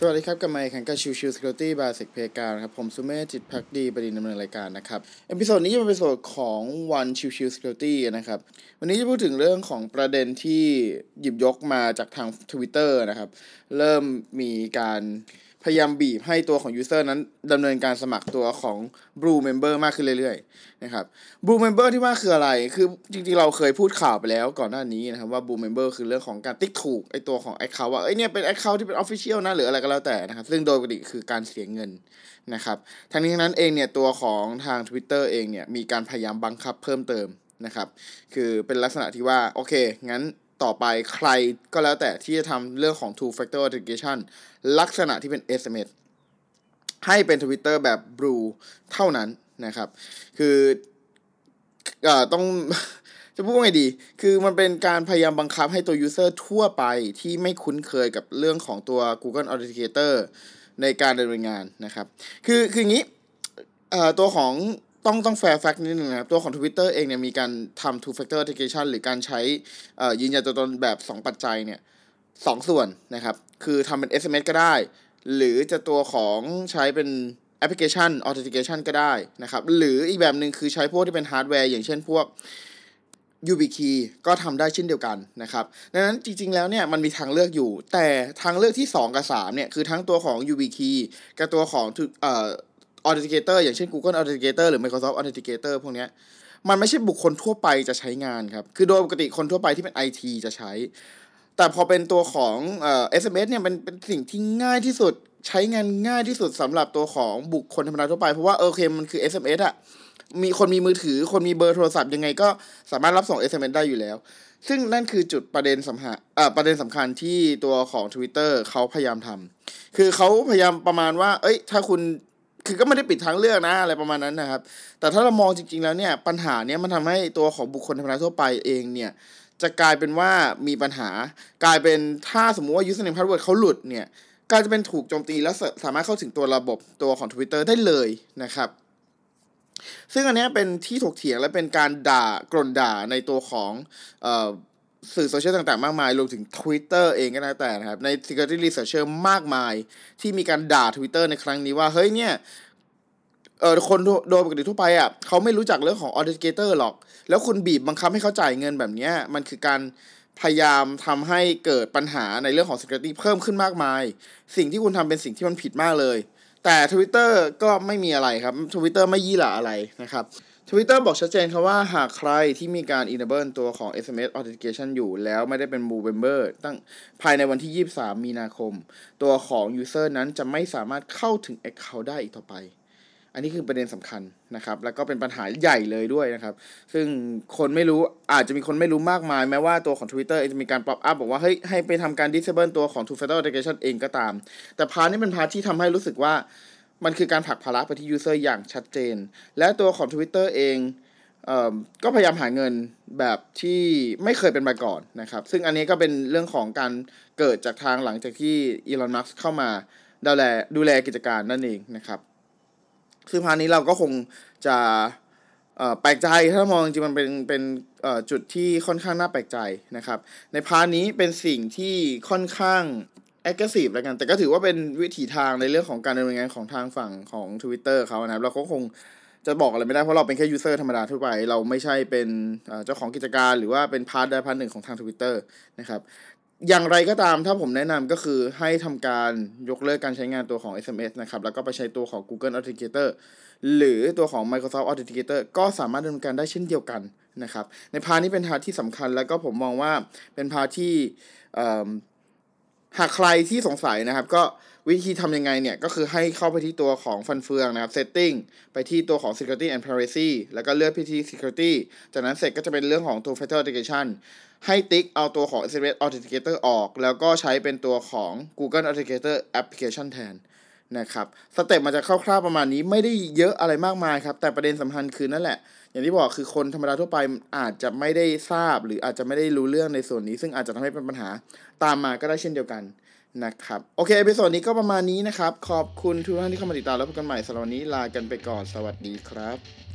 สวัสดีครับกับไมค์ขันกับชิวชิวสกิลตี้บาสิกเพการครับ ผมสุเม่จิตพักดีประดินดำเนินรายการนะครับ เอพิโซดนี้จะเป็นเอพิโซดของวันชิวชิวสกิลตี้นะครับ วันนี้จะพูดถึงเรื่องของประเด็นที่หยิบยกมาจากทาง Twitter นะครับ เริ่มมีการ พยายามบีบให้ตัวของยูเซอร์นั้นดำเนินการสมัครตัวของ Blue Member มากขึ้นเรื่อยๆนะครับ Blue Member ที่ว่าคืออะไร คือจริงๆ เราเคยพูดข่าวไปแล้วก่อนหน้านี้นะครับว่า Blue Member คือเรื่องของการติ๊กถูกไอตัวของ Account ว่าเอ้ยเนี่ยเป็น Account ที่เป็น Official นะหรืออะไรก็แล้วแต่นะครับ ซึ่งโดยปกติคือการเสียเงินนะครับทั้งนี้ทั้งนั้นเองเนี่ยตัวของทาง Twitter เองเนี่ยมีการพยายามบังคับเพิ่มเติมนะครับ คือเป็นลักษณะที่ว่าโอเคงั้น ต่อไปใครก็แล้วแต่ที่จะทำเรื่องของ two factor authentication ลักษณะที่เป็น SMS ให้เป็น Twitter แบบ Blue เท่านั้นนะครับ คือเอ่อต้องจะพูดว่าไงดี คือมันเป็นการพยายามบังคับให้ตัว user ทั่วไปที่ไม่คุ้นเคยกับเรื่องของตัว Google Authenticator ในการดำเนินงานนะครับ คือคืออย่างนี้เอ่อตัวของ ต้องต้อง fair fact นิดหนึ่งนะครับตัวของ Twitter เองเนี่ยมีการทำ two factor authentication หรือการใช้เอ่อยืนยันตัวตนแบบ 2 ปัจจัยเนี่ยสองส่วนนะครับ คือทำเป็น SMS ก็ได้ หรือจะตัวของใช้เป็นแอปพลิเคชัน authentication ก็ได้นะครับ หรืออีกแบบหนึ่งคือใช้พวกที่เป็นฮาร์ดแวร์อย่างเช่นพวก YubiKey ก็ทำได้เช่นเดียวกันนะครับ ดังนั้นจริง ๆ แล้วเนี่ยมันมีทางเลือกอยู่ แต่ทางเลือกที่ 2 กับ 3 เนี่ย คือทั้งตัวของ YubiKey กับตัวของเอ่อ Authenticator อย่างเช่น Google Authenticator หรือ Microsoft Authenticator พวกเนี้ยมันไม่ใช่บุคคลทั่วไปจะใช้งานครับ คือโดยปกติคนทั่วไปที่เป็น IT จะใช้ แต่พอเป็นตัวของเอ่อ SMS เนี่ยเป็นเป็นสิ่งที่ง่ายที่สุดใช้งานง่ายที่สุดสำหรับตัวของบุคคลธรรมดาทั่วไป เพราะว่าโอเคมันคือ SMS อะมีคนมีมือถือ คนมีเบอร์โทรศัพท์ยังไงก็สามารถรับส่ง SMS ได้อยู่แล้ว ซึ่งนั่นคือจุดประเด็นสำคัญอ่ประเด็นสำคัญที่ตัวของ Twitter เขาพยายามทำคือเขาพยายามประมาณว่า เอ้ย ถ้าคุณ คือก็ไม่ได้ปิดทางเลือกนะอะไรประมาณนั้นนะครับ แต่ถ้าเรามองจริง ๆ แล้วเนี่ยปัญหาเนี้ยมันทำให้ตัวของบุคคลธรรมดาทั่วไปเองเนี่ยจะกลายเป็นว่ามีปัญหากลายเป็นถ้าสมมุติว่า username password เขาหลุดเนี่ยกลายจะเป็นถูกโจมตีแล้วสามารถเข้าถึงตัวระบบตัวของ Twitter ได้เลยนะครับ ซึ่งอันนี้เป็นที่ถกเถียงและเป็นการด่ากลนด่าในตัวของ สื่อโซเชียลต่างๆ มากมาย รวมถึง Twitter เองก็แล้วแต่นะครับ ใน security researcher มากมาย ที่มีการด่า Twitter ในครั้งนี้ว่า เฮ้ยเนี่ยเออคนโดยปกติทั่วไปอะเขาไม่รู้จักเรื่องของ authenticator หรอก แล้วคุณบีบบังคับให้เขาจ่ายเงินแบบนี้มันคือการพยายามทำให้เกิดปัญหาในเรื่องของ security เพิ่มขึ้นมากมาย สิ่งที่คุณทำเป็นสิ่งที่มันผิดมากเลย แต่ Twitter ก็ไม่มีอะไรครับ Twitter ไม่ยี่หละอะไรนะครับ Twitter บอกชัดเจนครับว่าหากใครที่มีการ enable ตัวของ SMS authentication อยู่แล้วไม่ได้เป็น Blue Member ตั้งภายในวันที่ 23 มีนาคม ตัวของ user นั้นจะไม่สามารถเข้าถึง account ได้อีกต่อไป อันนี้คือประเด็นสำคัญนะครับ แล้วก็เป็นปัญหาใหญ่เลยด้วยนะครับ ซึ่งคนไม่รู้อาจจะมีคนไม่รู้มากมาย แม้ว่าตัวของ Twitter จะมีการปรับอัพบอกว่าเฮ้ยให้ไปทำการ disable ตัวของ two factor authentication เองก็ตาม แต่ part นี้เป็น part ที่ทำให้รู้สึกว่า มันคือการผลักภาระไปที่ user อย่างชัดเจน และตัวของ Twitter เองเอ่อก็พยายามหาเงินแบบที่ไม่เคยเป็นมาก่อนนะครับ ซึ่งอันนี้ก็เป็นเรื่องของการเกิดจากทางหลังจากที่อีลอน มัสก์เข้ามาดูแลดูแลกิจการนั่นเองนะครับ ซึ่ง part นี้เราก็คงจะแปลกใจถ้ามองจริงมันเป็นเป็นจุดที่ค่อนข้างน่าแปลกใจนะครับ ใน part นี้เป็นสิ่งที่ค่อนข้าง aggressive แล้วกัน แต่ก็ถือว่าเป็นวิถีทางในเรื่องของการดำเนินงานของทางฝั่งของ Twitter เขานะครับเราก็คงจะบอกอะไรไม่ได้เพราะเราเป็นแค่ user ธรรมดาทั่วไป เราไม่ใช่เป็นเจ้าของกิจการหรือว่าเป็น part ใด part หนึ่งของทาง Twitter นะครับอย่างไรก็ตามถ้าผมแนะนำก็คือให้ทำการยกเลิกการใช้งานตัวของ SMS นะครับ แล้วก็ไปใช้ตัวของ Google Authenticator หรือตัวของ Microsoft Authenticator ก็สามารถดำเนินการได้เช่นเดียวกันนะครับ ใน part นี้เป็น part ที่สำคัญแล้วก็ผมมองว่าเป็น part ที่ หากใครที่สงสัยนะครับ ก็วิธีทำยังไงเนี่ย ก็คือให้เข้าไปที่ตัวของฟันเฟืองนะครับ setting ไปที่ตัวของ security and privacy แล้วก็เลือกไปที่ security จากนั้นเสร็จก็จะเป็นเรื่องของ two factor authentication ให้ติ๊กเอาตัวของ SMS authenticator ออก แล้วก็ใช้เป็นตัวของ Google Authenticator application แทน นะครับ step มันจะคร่าวๆประมาณนี้ไม่ได้เยอะอะไรมากมายครับ แต่ประเด็นสำคัญคือนั่นแหละ อย่างที่บอกคือคนธรรมดาทั่วไปอาจจะไม่ได้ทราบ หรืออาจจะไม่ได้รู้เรื่องในส่วนนี้ ซึ่งอาจจะทำให้เป็นปัญหาตามมาก็ได้เช่นเดียวกันนะครับ โอเค episode นี้ก็ประมาณนี้นะครับ ขอบคุณทุกท่านที่เข้ามาติดตามแล้วพบกันใหม่สัปดาห์นนี้ลากันไปก่อนสวัสดีครับ